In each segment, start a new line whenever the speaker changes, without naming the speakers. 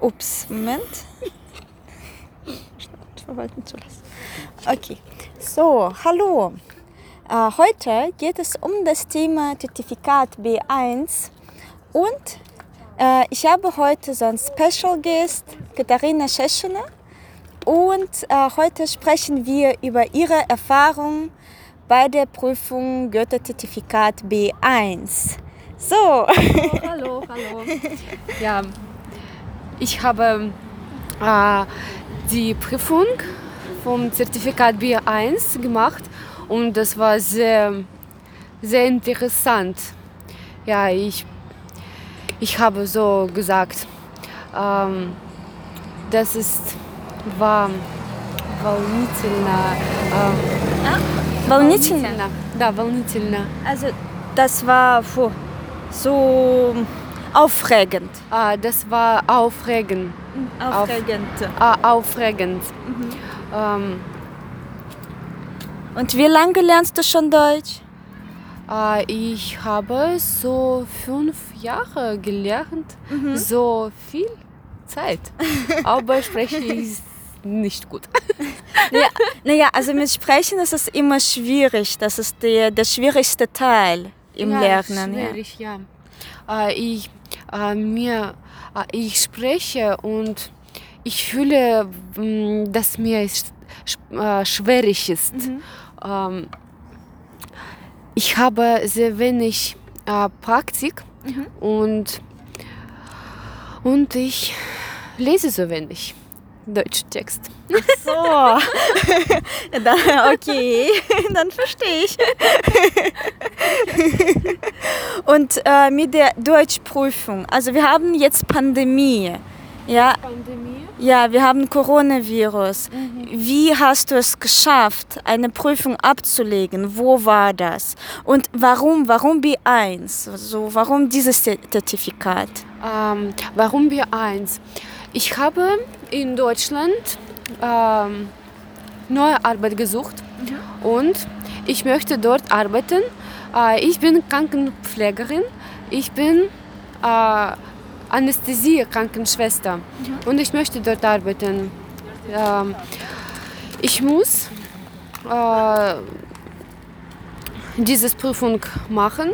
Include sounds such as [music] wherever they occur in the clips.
Ups, Moment. Verwalten zu lassen. Okay, so, hallo. Äh, heute geht es um das Thema Zertifikat B1 und äh, ich habe heute so einen Special Guest, Katharina Scheschene. Und äh, heute sprechen wir über ihre Erfahrung bei der Prüfung Goethe-Zertifikat B1. So.
Oh, hallo, hallo. [laughs] Ja, ich habe äh, die Prüfung vom Zertifikat B1 gemacht und das war sehr, sehr interessant. Ja, ich, ich habe so gesagt, ähm, das ist war волнительно.
Äh, волнительно?
Да, волнительно.
Also das war puh, so aufregend.
Ah, das war aufregend.
Aufregend.
Ah, aufregend.
Mhm.
Ähm,
Und wie lange lernst du schon Deutsch?
ah, ich habe so fünf Jahre gelernt, so viel Zeit. [laughs] Aber spreche ich nicht gut. [laughs]
Naja, naja, also mit Sprechen ist es immer schwierig. Das ist der, der schwierigste Teil im
ja,
Lernen. Ja.
Schwierig, ja. Äh, ich, äh, mir, äh, ich spreche und ich fühle, mh, dass mir es äh, schwierig ist. Ähm, ich habe sehr wenig äh, Praktik und, und ich lese so wenig Deutschtext.
So. [laughs] dann, okay, [laughs] dann verstehe ich. [laughs] Und äh, mit der Deutschprüfung, also wir haben jetzt Pandemie. Ja,
Pandemie?
ja, wir haben Coronavirus. Wie hast du es geschafft, eine Prüfung abzulegen? Wo war das? Und warum, warum B1? Also warum dieses Zertifikat?
Ähm, warum wir eins? Ich habe in Deutschland ähm, neue Arbeit gesucht und ich möchte dort arbeiten. Äh, ich bin Krankenpflegerin, ich bin äh, Anästhesie-Krankenschwester und ich möchte dort arbeiten. Ähm, ich muss äh, diese Prüfung machen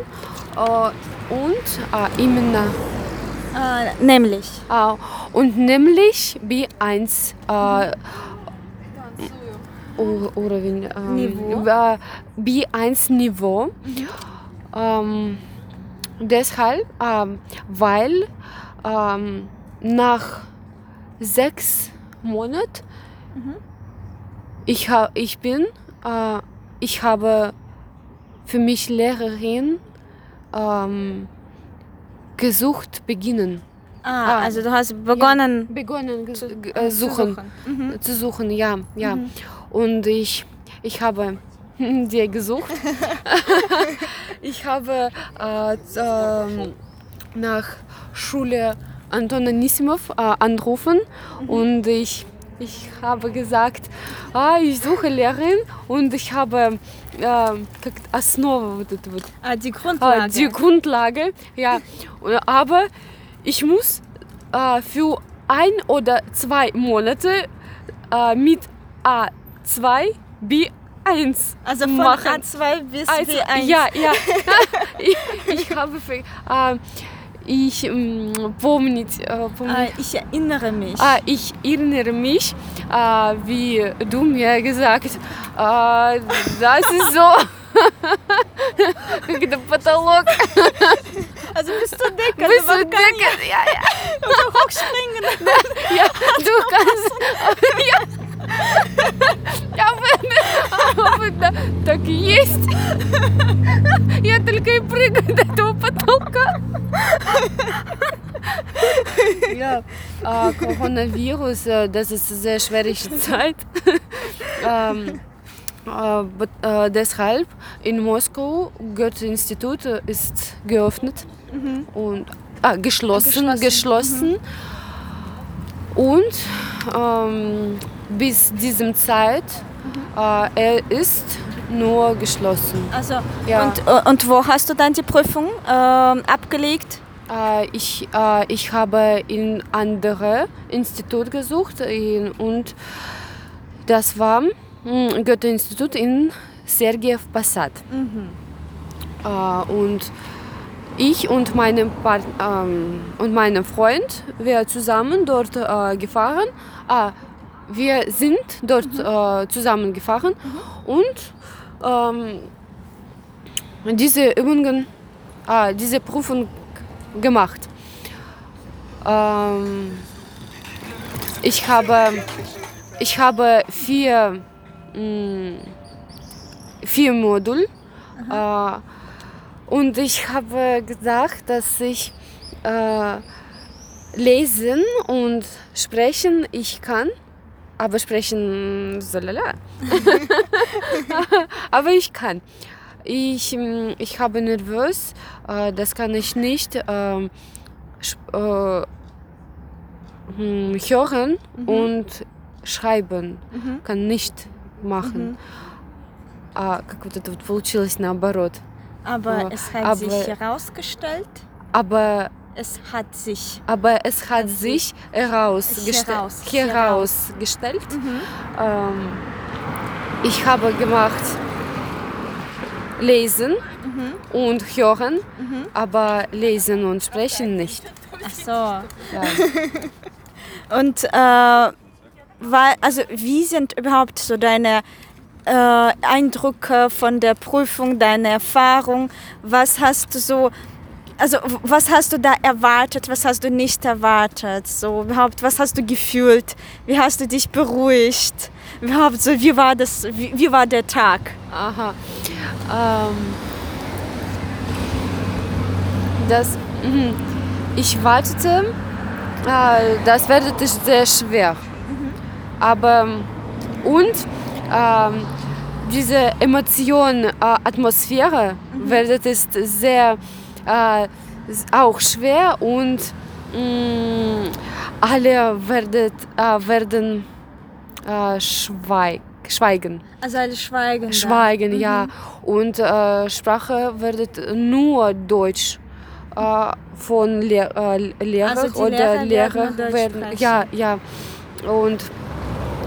äh, und äh, immer
Äh, nämlich.
Und nämlich B1 äh, oder wie, ähm,
Niveau.
äh, B1 Niveau. Ähm, deshalb, ähm, weil ähm, nach sechs Monaten ich, ha ich bin, äh, ich habe für mich Lehrerin ähm, gesucht beginnen.
Ah,
Ah,
also du hast begonnen
begonnen ge- ge-
äh,
äh, suchen,
Mhm.
zu suchen, ja, ja. Und ich, ich habe [laughs] dir gesucht. [laughs] ich habe äh, z- ähm, nach Schule Anton Anisimov äh, anrufen und ich, ich habe gesagt, ah, ich suche Lehrerin und ich habe äh, как основа вот это вот
ah, die
Ah,
Grundlage.
die Grundlage, ja. [laughs] Und- Aber ich muss äh, für ein oder zwei Monate äh, mit A2 B1
also von
machen.
A2 bis
Also,
B1.
Ja, ja. [laughs] ich, ich habe äh, ich äh, помнить, äh, помнить.
Äh, ich erinnere mich.
Ah, ich erinnere mich, äh, wie du mir gesagt, äh, das ist so. Как это потолок. А
за бестудека.
Бестудека, я. Хокшлинген. Я дуказ. Я а так и есть. Я только и прыгаю. Ja, äh, [laughs] Coronavirus, äh, das ist eine sehr schwierige [laughs] Zeit. [laughs] ähm, äh, but, äh, deshalb in Moskau Goethe-Institut äh, ist geöffnet und ah, geschlossen,
Geschlossen.
geschlossen. Und ähm, bis diesem Zeit äh, er ist nur geschlossen.
Also,
Ja.
und, und wo hast du dann die Prüfung ähm, abgelegt?
Äh, ich, äh, ich habe in andere Institut gesucht in, und das war mh, Goethe-Institut in Sergiev Passat. Äh, und ich und meine Part ähm, und mein Freund, wir zusammen dort äh, gefahren. Ah, wir sind dort äh, zusammen gefahren und ähm, diese Übungen, ah, diese Prüfung gemacht. Ähm, ich habe, ich habe vier, mh, vier Modul äh, und ich habe gedacht, dass ich äh, lesen und sprechen ich kann, aber sprechen so lala. [laughs] [laughs] aber ich kann. Ich, mm, ich habe nervös, äh, das kann ich nicht ähm, sch- äh, hm, hören und schreiben. Kann nicht machen. А, как вот это вот получилось наоборот.
Aber
Ja,
es hat
aber-
sich herausgestellt,
Aber,
es hat sich.
aber es hat sich herausgeste
Heraus-
herausgestellt. Ähm, ich habe gemacht lesen und hören, aber lesen und sprechen nicht.
Ach so.
Ja. [laughs]
Und äh, weil, also wie sind überhaupt so deine äh, Eindrücke von der Prüfung, deine Erfahrung? Was hast du so, also was hast du da erwartet, was hast du nicht erwartet? So überhaupt, was hast du gefühlt? Wie hast du dich beruhigt? Überhaupt so, wie war das, wie, wie war der Tag?
Aha. Ähm, das, mhm. ich wartete, äh, das wird sehr schwer. Aber und ähm, diese Emotion, äh, Atmosphäre wird ist sehr äh, auch schwer und mh, alle werden, äh, werden äh, schweig, schweigen.
Also alle schweigen.
Schweigen, ja. Und äh, Sprache wird nur Deutsch äh, von Lehr äh, Lehrer
Also
oder
Lehrer
Lehrer
werden sprechen.
Ja, ja. Und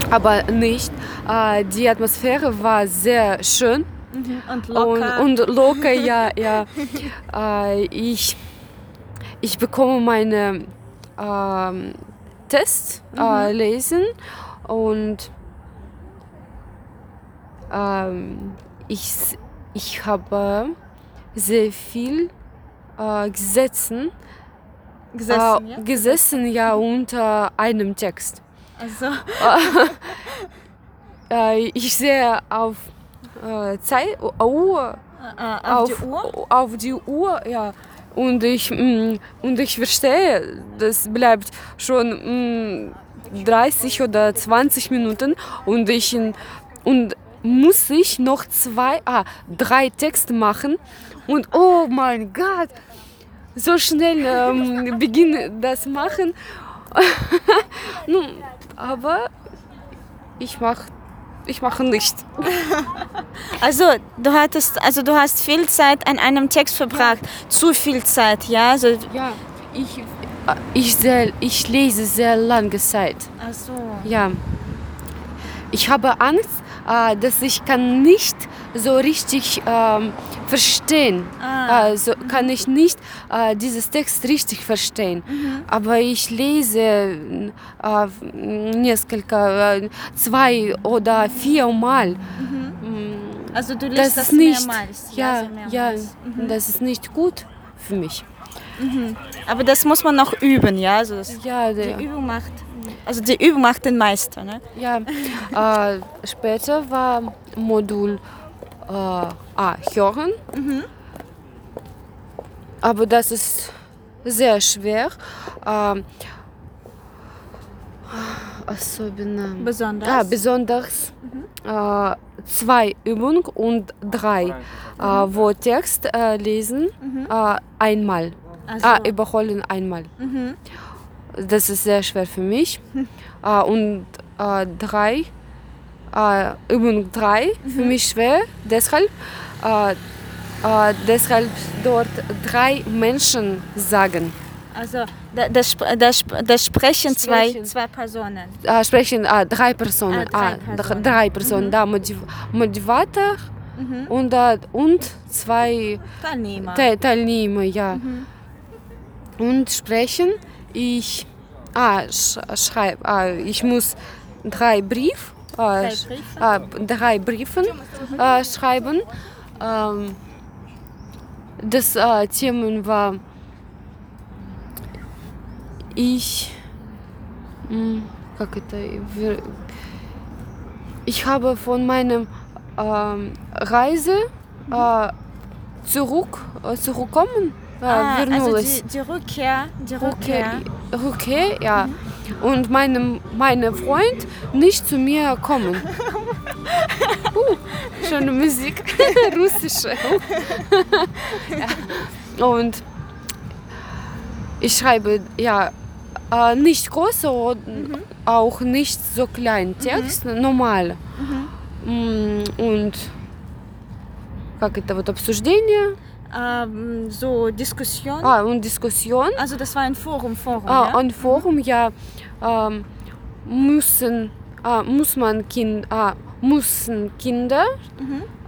aber nicht. Äh, die Atmosphäre war sehr schön
Mhm. Und locker.
und, und locker, [laughs] ja, ja. Äh, ich, ich bekomme meine Tests äh, lesen und ähm, ich, ich habe sehr viel äh, gesessen,
gesessen,
äh,
ja?
gesessen ja unter einem Text.
Also, [laughs]
ich sehe auf äh, Zeit, Uhr,
äh, auf, die Uhr?
auf die Uhr, ja. Und ich, mm, und ich verstehe, das bleibt schon mm, 30 oder 20 Minuten und ich und muss ich noch zwei, ah, drei Texte machen und oh mein Gott, so schnell ähm, [laughs] beginne das machen. [laughs] Nun, aber ich mache ich mache nicht. [laughs]
Also du hattest, also du hast viel Zeit an einem Text verbracht. Zu viel Zeit, ja? Also,
Ja, ich, ich, sehr, ich lese sehr lange Zeit.
ach so.
Ja. Ich habe Angst, äh, dass ich kann nicht so richtig ähm, verstehen.
Ah.
Also kann ich nicht äh, dieses Text richtig verstehen. Aber ich lese äh, nесколько, äh, zwei oder viermal. Mm,
Also du liest
Das
das,
ist nicht,
mehrmals.
ja,
sehr
ja,
mehrmals.
das ist nicht gut für mich.
Aber das muss man noch üben, ja? Also das,
Ja,
die
der,
Übung macht, also die Übung macht den Meister, ne?
Ja, [laughs] äh, später war Modul äh, A, Hören. Aber das ist sehr schwer. Ähm, особенно,
Besonders.
ah, besonders äh, zwei Übungen und drei, äh, wo Text äh, lesen äh, einmal.
Also,
Ah, überholen einmal. Das ist sehr schwer für mich. [laughs] Äh, und äh, drei, äh, Übung drei für mich schwer. Deshalb, äh, äh, deshalb dort drei Menschen sagen.
Also da, das, das, das sprechen zwei,
Sprechen.
zwei Personen.
Äh, sprechen äh, drei Personen.
Ah, drei
Ah,
Personen.
drei Personen. Da Motiv Motivator und, äh, und zwei
Teilnehmer.
Te Teilnehmer, ja. Und sprechen. Ich, ah, sch schreib, ah, ich muss drei Brief, äh,
Drei
sch-
Briefe?
äh, drei Briefen äh, schreiben. Ähm, das äh, Thema war ich, м, как это, wir- ich habe von meinem ähm, Reise äh, zurück, äh, zurückkommen, äh,
ah, also
verнулась.
die, die Rückkehr, die Rückkehr.
Rückkehr, okay, ja. Und meinem, meine Freund nicht zu mir kommen. uh, schöne Musik, [laughs] russische. ja. Und ich schreibe, ja, äh, nicht große und auch nicht so klein Text, normal. М, Und как это вот обсуждение
ähm, so Diskussion.
ah, und Diskussion.
Also das war ein Forum, Forum.
Ah,
ja?
Ein Forum, ja, ähm, müssen, ah, muss man kind, ah, müssen Kinder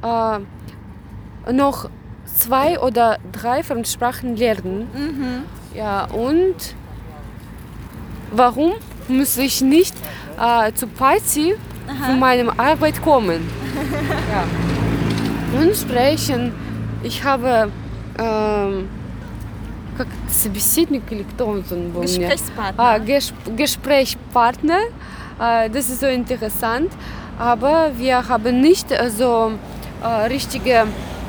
äh, noch zwei oder drei Fremdsprachen lernen.
Mhm.
Ja, und warum muss ich nicht äh, zur Party von meiner Arbeit kommen? [laughs] ja. Und sprechen. Ich habe ähm, как собеседник или кто он был у меня?
Gesprächspartner.
Ah, Ges Gesprächspartner. Äh, das ist so interessant. Aber wir haben nicht äh, so äh, richtige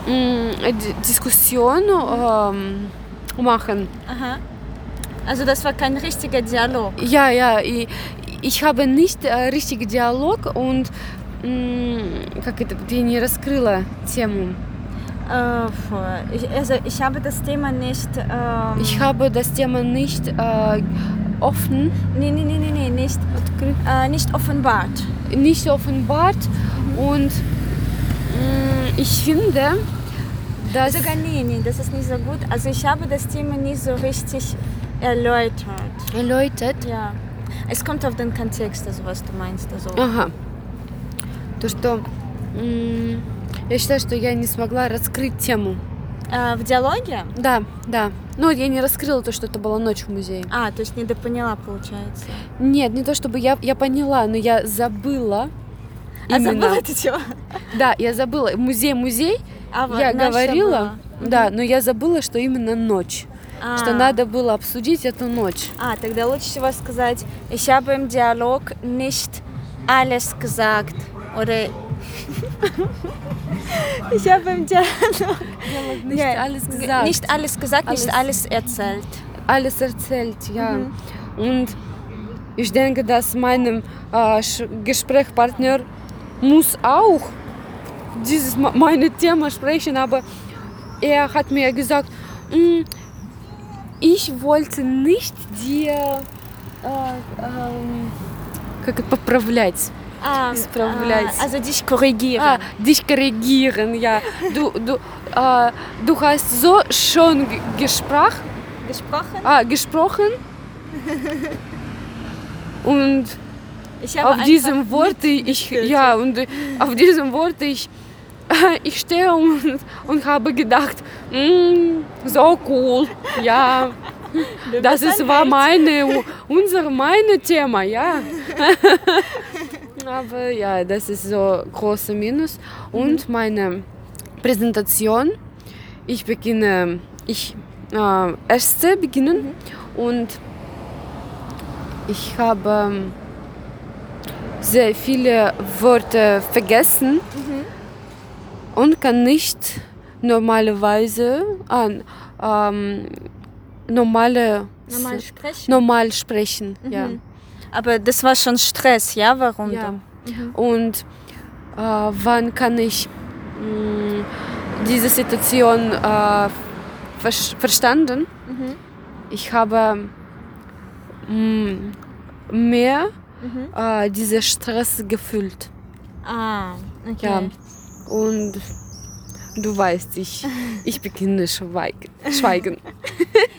mh, D- Diskussion ähm, machen.
Aha. Also das war kein richtiger Dialog.
Ja, ja, ich, ich habe nicht äh, richtig Dialog und mh, как это, я не раскрыла тему.
Äh, ich, also ich habe das Thema nicht. Ähm,
Ich habe das Thema nicht äh, offen,
nee, nee, nee, nee, nee, nicht, äh, nicht offenbart.
nicht offenbart und mh, ich finde, dass
Sogar nee, nee, das ist nicht so gut. Also ich habe das Thema nicht so richtig erläutert.
erläutert,
Ja. Es kommt auf den Kontext, also was du meinst. Also.
Ага. То, что м, я считаю, что я не смогла раскрыть тему.
Äh, в диалоге?
Да, да. Ну, я не раскрыла то, что это была ночь в музее.
А, то есть недопоняла, получается.
Нет, не то чтобы я, я поняла, но я забыла.
А
именно.
забыла ты чего?
Да, я забыла. Музей-музей,
А, вот
я говорила, да, но я забыла, что именно ночь.
А.
Что надо было обсудить эту ночь.
А, тогда лучше всего сказать, ich habe im Dialog nicht alles gesagt. Oder [laughs] ich habe im Dialog
Nicht
Ja,
alles
ge-
gesagt.
nicht alles gesagt, nicht alles erzählt.
alles erzählt, ja. Und ich denke, dass meinem äh, Sch- Gesprächspartner muss auch dieses me- meine Thema sprechen, aber er hat mir gesagt, «М, ich wollte nicht dir äh, ähm, как это, поправлять.
Ah,
Исправлять.
ah, also dich korrigieren.
Ah, dich korrigieren, ja. Du, du, äh, du hast so schon ge- gesprochen,
Gesprochen?
ah, gesprochen. Und
Ich habe
auf
einfach
diesem Wort ich
mitgefühlt.
ja und äh, auf diesem Wort ich [laughs] ich stehe und, und habe gedacht "Mm, so cool ja das
bist
ist
ein
war
Held.
meine unser meine Thema ja [laughs] [laughs] aber ja das ist so große Minus. Und meine Präsentation. Ich beginne ich äh, erste beginnen. Und ich habe ähm, sehr viele Worte vergessen. Und kann nicht normalerweise an ähm, normale
normal sprechen.
normal sprechen. Ja.
Aber das war schon Stress, ja? Warum
Ja.
dann?
Und äh, wann kann ich mh, diese Situation äh, ver verstanden? Ich habe mh, mehr äh, diesen Stress gefühlt.
Ah, okay.
Ja. Und du weißt, ich, [laughs] ich beginne schweigen. schweigen. [laughs]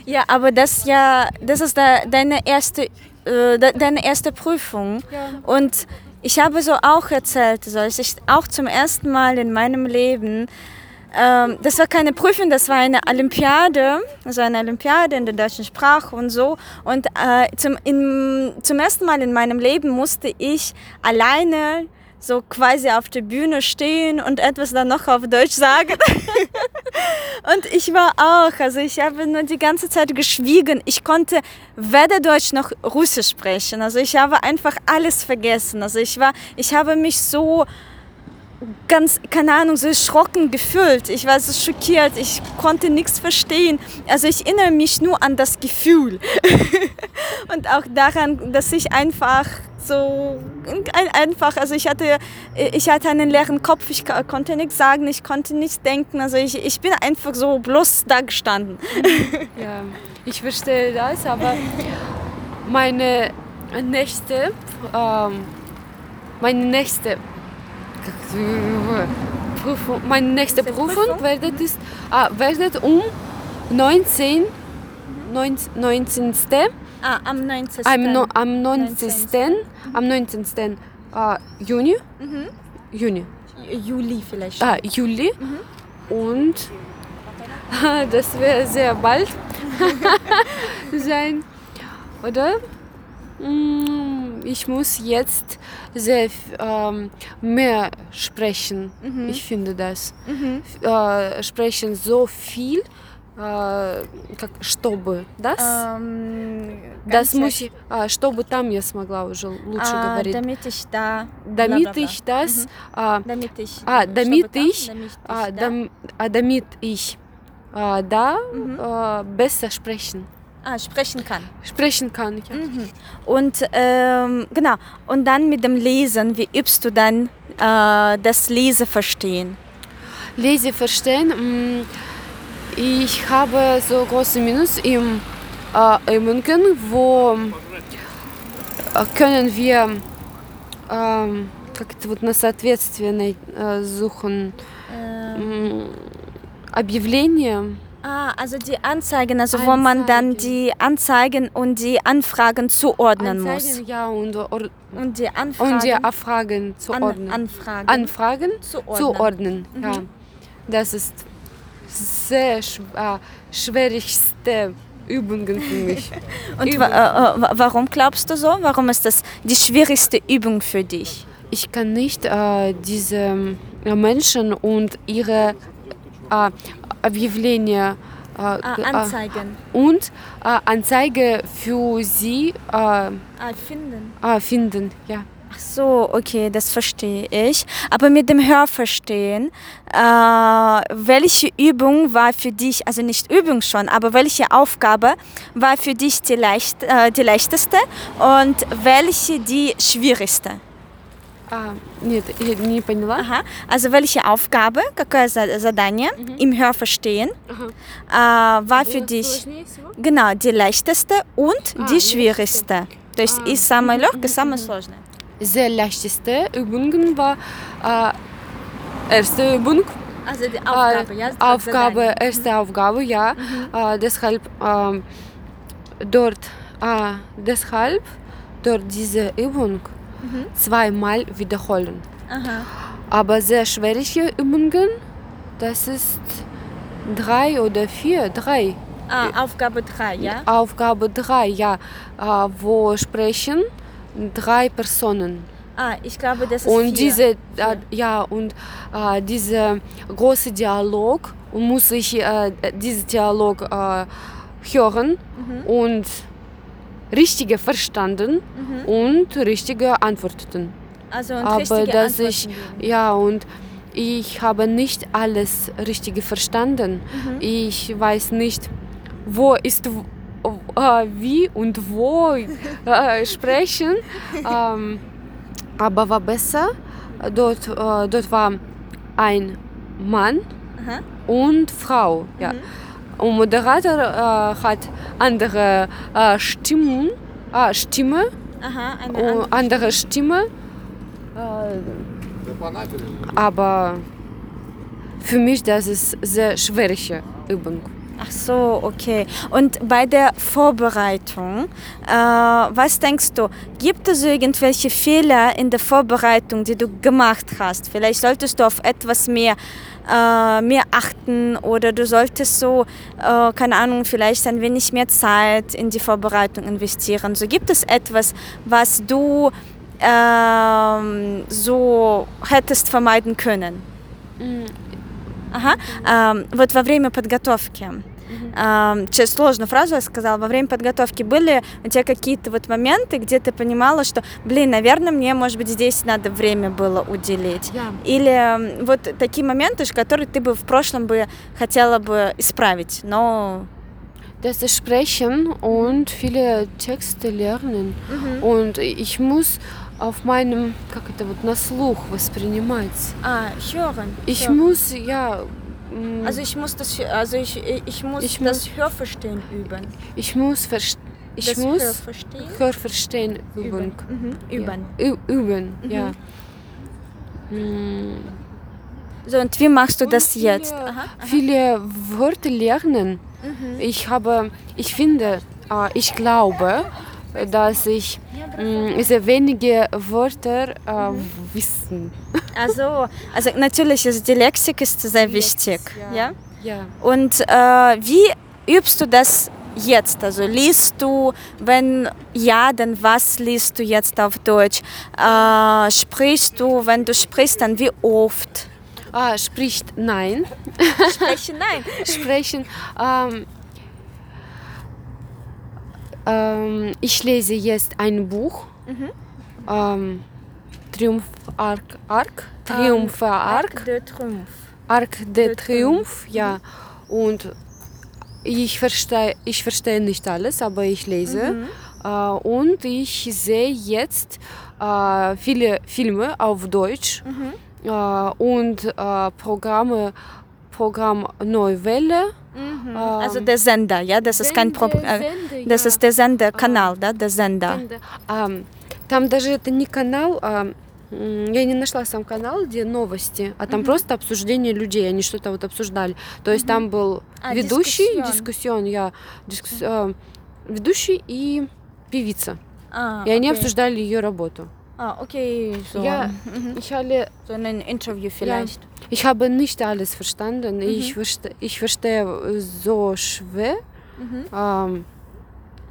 Ja, aber das ja, das ist da, deine erste, äh, de- deine erste Prüfung.
Ja.
Und ich habe so auch erzählt, so ich auch zum ersten Mal in meinem Leben, ähm, das war keine Prüfung, das war eine Olympiade, also eine Olympiade in der deutschen Sprache und so. Und äh, zum, in, zum ersten Mal in meinem Leben musste ich alleine so quasi auf der Bühne stehen und etwas dann noch auf Deutsch sagen. [laughs] Und ich war auch, also ich habe nur die ganze Zeit geschwiegen. Ich konnte weder Deutsch noch Russisch sprechen. Also ich habe einfach alles vergessen. Also ich war, ich habe mich so ganz, keine Ahnung, so erschrocken gefühlt. Ich war so schockiert. Ich konnte nichts verstehen. Also ich erinnere mich nur an das Gefühl. [laughs] Und auch daran, dass ich einfach so ein- einfach, also ich hatte, ich hatte einen leeren Kopf, ich ko- konnte nichts sagen, ich konnte nichts denken, also ich, ich bin einfach so bloß da gestanden. [laughs]
Ja, ich verstehe das, aber meine nächste, ähm, meine nächste Prüfung, meine nächste Prüfung, werdet, ist, ah, werdet um 19, 19, 19.
Ah, am 19.
Am, no, am 19. am 19. Äh, Juni, Juni,
Juli vielleicht.
ah, Juli und [laughs] das wird sehr bald [laughs] [laughs] sein, oder? Mm, Ich muss jetzt sehr ähm, mehr sprechen. Ich finde das. Äh, sprechen so viel, äh, как чтобы, das?
Ähm,
das muss ich, а, чтобы там я смогла уже лучше
ah,
говорить.
damit ich da,
Damit
bla, bla, bla.
ich das, а,
damit ich,
а,
äh,
damit
чтобы там,
ich,
damit ich
а, а, damit ich а, da äh, besser sprechen,
ah, sprechen kann.
sprechen kann. Ja.
Und ähm, genau, und dann mit dem Lesen, wie übst du dann äh, das Lesen verstehen?
Lese verstehen. mm, Ich habe so große Minus im äh, Übungen, wo äh, können wir ähm, как это вот на соответствие най- äh, suchen.
Ah, also die Anzeigen, also Anzeigen. wo man dann die Anzeigen und die Anfragen zuordnen
Anzeigen, muss. Ja, und, or,
und die Anfragen.
Und die Anfragen zuordnen.
An, Anfragen.
Anfragen
zuordnen.
zuordnen mhm. ja. Das ist sehr schwer, schwierigste Übungen für mich. [laughs]
und Übung. Äh, äh, warum glaubst du so? Warum ist das die schwierigste Übung für dich?
Ich kann nicht äh, diese äh, Menschen und ihre äh, Объявления äh,
Ah,
äh,
Anzeigen.
und äh, Anzeige für sie äh,
Ah, finden.
äh, finden. Ja.
Ach so, okay, das verstehe ich. Aber mit dem Hörverstehen, äh, welche Übung war für dich, also nicht Übung schon, aber welche Aufgabe war für dich die, leicht, äh, die leichteste und welche die schwierigste?
А, нет, я не поняла.
Aha. Also welche Aufgabe, какое за- задание im Hörverstehen
Ага.
äh, war für dich genau die leichteste und
А,
die schwierigste? То есть и самое легкое, самое сложное.
Sehr leichteste Übungen war äh, erste Übung.
Also die
Äh, Aufgabe, erste Aufgabe, ja. Äh, deshalb ähm, dort, äh, deshalb dort diese Übung zweimal wiederholen.
Aha.
Aber sehr schwierige Übungen, das ist drei oder vier, drei.
Ah, Aufgabe 3, ja?
Aufgabe drei, ja, äh, wo sprechen drei Personen.
Ah, ich glaube, das ist
Und
vier.
diese, äh, ja, und äh, dieser große Dialog, und muss ich äh, diesen Dialog äh, hören und richtige verstanden und richtige Antworten.
also und
Aber dass ich,
Antworten geben.
ja, und ich habe nicht alles richtige verstanden. Ich weiß nicht, wo ist äh, wie und wo [laughs] äh, sprechen. ähm, aber war besser. Dort, äh, dort war ein Mann
Aha.
und Frau. Ja. Und Moderator äh, hat andere äh, Stimmen, äh, Stimme,
Aha, eine andere.
andere Stimme. Aber für mich das ist sehr schwierige Übung.
Ach so, okay. Und bei der Vorbereitung, äh, was denkst du, gibt es irgendwelche Fehler in der Vorbereitung, die du gemacht hast? Vielleicht solltest du auf etwas mehr, äh, mehr achten oder du solltest so, äh, keine Ahnung, vielleicht ein wenig mehr Zeit in die Vorbereitung investieren. So gibt es etwas, was du ähm, so hättest vermeiden können? Ага. Эм, вот во время подготовки, Эм, че- сложную фразу я сказала, во время подготовки были у тебя какие-то вот моменты, где ты понимала, что, блин, наверное, мне, может быть, здесь надо время было уделить.
Ja.
Или вот такие моменты, которые ты бы в прошлом бы хотела бы исправить, но...
Das Sprechen und viele Texte lernen. Und ich muss auf meinem, как это вот, на слух воспринимать.
А, hören.
Ich
hören.
muss, ja,
Also ich muss das, also ich, ich muss
Ich
das Hörverstehen üben.
ich muss, verst- ich
das
muss
Hörverstehen
Hörverstehen üben.
Mhm. Üben.
Ja. Ü- Üben, ja. Mm.
So, und wie machst du
Und
das
viele,
jetzt? Aha.
Viele Wörter lernen. Ich habe, ich finde, äh, ich glaube, dass ich mh, sehr wenige Wörter äh, wissen.
Also, also natürlich ist die Lexik ist sehr wichtig. Ja.
Ja.
Und äh, wie übst du das jetzt? Also liest du, wenn ja, dann was liest du jetzt auf Deutsch? Äh, sprichst du, wenn du sprichst, dann wie oft?
Ah, spricht nein.
Sprechen, nein. [laughs]
Sprechen. Ähm, ähm, ich lese jetzt ein Buch. Ähm, Triumph Arc, Arc, Triumph Arc.
de Triomphe.
Arc de
De
Triomphe, ja. Und ich verstehe, ich verstehe nicht alles, aber ich lese. Äh, und ich sehe jetzt äh, viele Filme auf Deutsch äh, und äh, Programme, Programm Neuwelle.
Mhm. Also der Sender, ja, das ist kein Problem.
Sender,
Das ist der Senderkanal, да, der Sender.
А, там даже это не канал, а, я не нашла сам канал, где новости, а там просто обсуждение людей, они что-то вот обсуждали. То есть там был
А,
ведущий,
дискуссион.
я дискус- а, ведущий и певица.
Ah,
И они
okay.
обсуждали ее работу.
Ah, okay, so.
Я,
Mhm.
ich, alle,
So ein Interview vielleicht.
ich habe nicht alles verstanden. Ich, verste, ich verstehe so schwer. Ähm,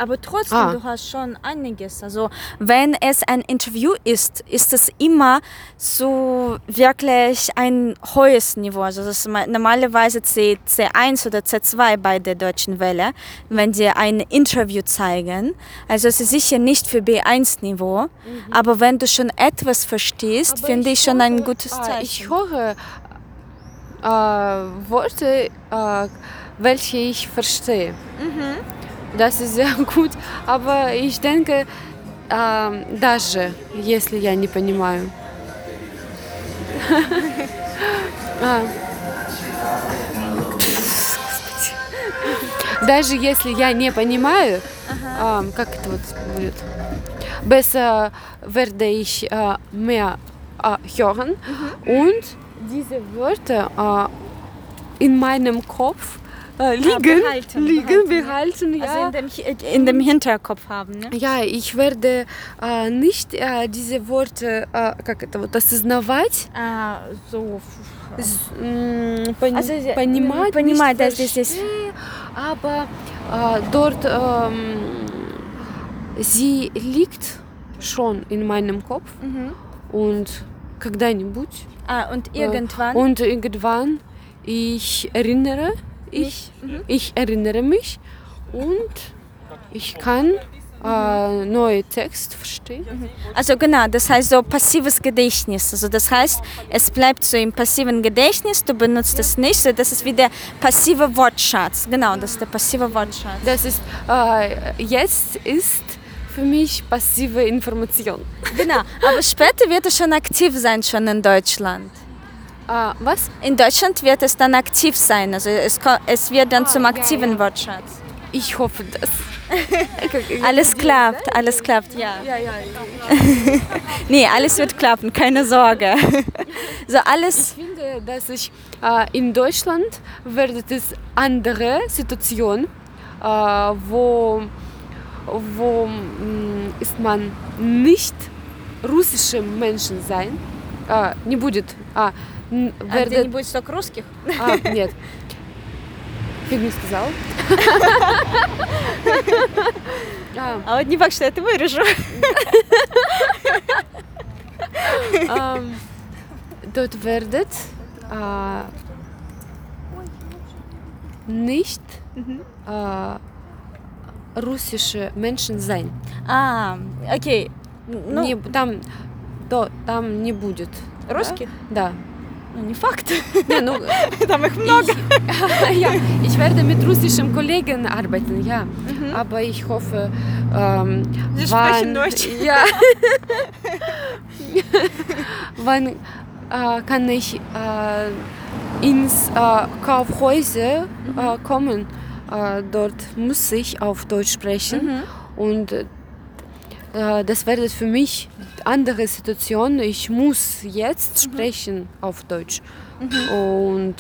Aber trotzdem,
Ah.
du hast schon einiges. Also, wenn es ein Interview ist, ist es immer so wirklich ein hohes Niveau. Also, das ist ma- normalerweise C, C1 oder C2 bei der Deutschen Welle, wenn sie ein Interview zeigen. Also, es ist sicher nicht für B1-Niveau. Aber wenn du schon etwas verstehst,
Aber
finde ich schon ein
höre-
gutes
ah,
Zeichen.
Ich höre äh, Worte, äh, welche ich verstehe. Das ist sehr gut, aber ich denke, äh, даже если я не понимаю. А. Даже если я не понимаю, а, как это вот будет? Besser werde ich äh, mehr äh, hören und diese Wörter äh, in meinem Kopf äh, liegen,
behalten,
liegen,
behalten,
behalten, ja.
Also in dem, Hi- in dem Hinterkopf haben. Ne?
Ja, ich werde äh, nicht äh, diese Worte, äh, как это вот, осознавать,
Ah, so.
с- м, пон-
Also, äh,
понимать,
понимать,
nicht
да, здесь есть.
verstehen, aber äh, dort ähm, sie liegt schon in meinem Kopf
Mhm.
und когда-нибудь
Ah, und irgendwann.
und irgendwann ich erinnere ich, ich erinnere mich und ich kann äh, neue Text verstehen.
Also genau, das heißt so passives Gedächtnis. Also das heißt, es bleibt so im passiven Gedächtnis, du benutzt es nicht, so das ist wie der passive Wortschatz. Genau, das ist der passive Wortschatz.
Das ist äh, jetzt ist für mich passive Information.
Genau, aber später wird es schon aktiv sein, schon in Deutschland.
Äh, was?
In Deutschland wird es dann aktiv sein, also es, ko- es wird dann
Ah,
zum
ja,
aktiven
ja.
Wortschatz.
Ich hoffe das. [laughs]
Alles klappt, alles klappt, ja.
Ja, ja. [laughs]
Nee, alles wird klappen, keine Sorge. [laughs] So alles,
Ich finde, dass ich äh, in Deutschland wird es andere Situation, äh, wo, wo mh, ist man nicht russische Menschen sein, äh, не будет, а,
А где не будет столько русских?
а, нет, фигню сказал. А,
А вот не факт, что я это вырежу.
dort werdet nicht russische Menschen sein.
А, окей. Ну,
Не, там, до, там не будет. да?
русских?
Да.
Ну, не факт.
Не, ну, [laughs]
Там их много.
ich, ja, ich werde mit russischen Kollegen arbeiten, ja. Aber ich hoffe, ähm,
Sie sprechen
wann,
Deutsch.
Ja. wann äh, kann ich äh, ins äh, Kaufhäuser äh, kommen? Äh, dort muss ich auf Deutsch sprechen und äh, das wäre für mich andere Situation. Ich muss jetzt sprechen auf Deutsch und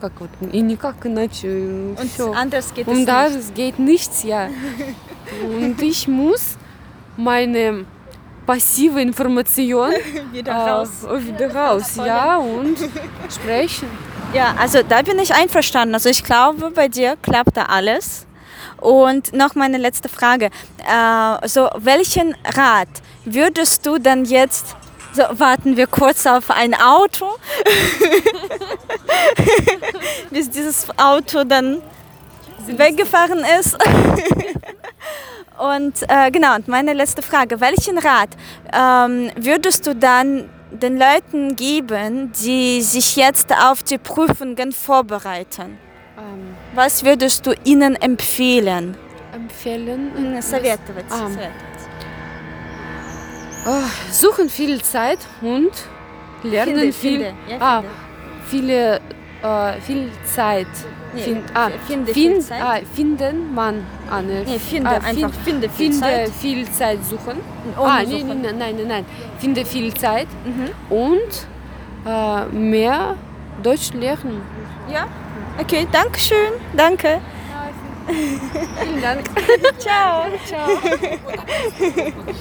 как вот и никак иначе
Und
всё.
anders geht es
Und
nicht.
das geht nichts, ja. [laughs] Und ich muss meine passive Information [laughs]
Wieder
äh,
raus.
wieder raus, ja, und sprechen. [laughs]
Ja, also da bin ich einverstanden. Also ich glaube, bei dir klappt da alles. Und noch meine letzte Frage. Äh, so, welchen Rat würdest du dann jetzt, so warten wir kurz auf ein Auto, [laughs] bis dieses Auto dann weggefahren ist. [laughs] Und äh, genau, und meine letzte Frage. Welchen Rat ähm, würdest du dann den Leuten geben, die sich jetzt auf die Prüfungen vorbereiten?
Ähm,
Was würdest du ihnen empfehlen?
empfehlen.
Советовать.
А.
советовать.
Äh, suchen viel Zeit und lernen
Finde,
viel.
finde, ja,
ah,
finde.
viele, äh, viel Zeit.
Nee,
Fin- ah,
finde viel
fin-
Zeit.
Ah, finden man eine.
Nee, finde
ah,
einfach, finde viel
finde
Zeit.
viel Zeit suchen.
Ohne
ah, nee,
suchen.
nee, nein, nein, nein. Finde viel Zeit
Mhm.
und äh, mehr Deutsch lernen.
Ja? Okay, danke schön. Danke.
Vielen Dank. [laughs]
Ciao.
Ciao. [laughs]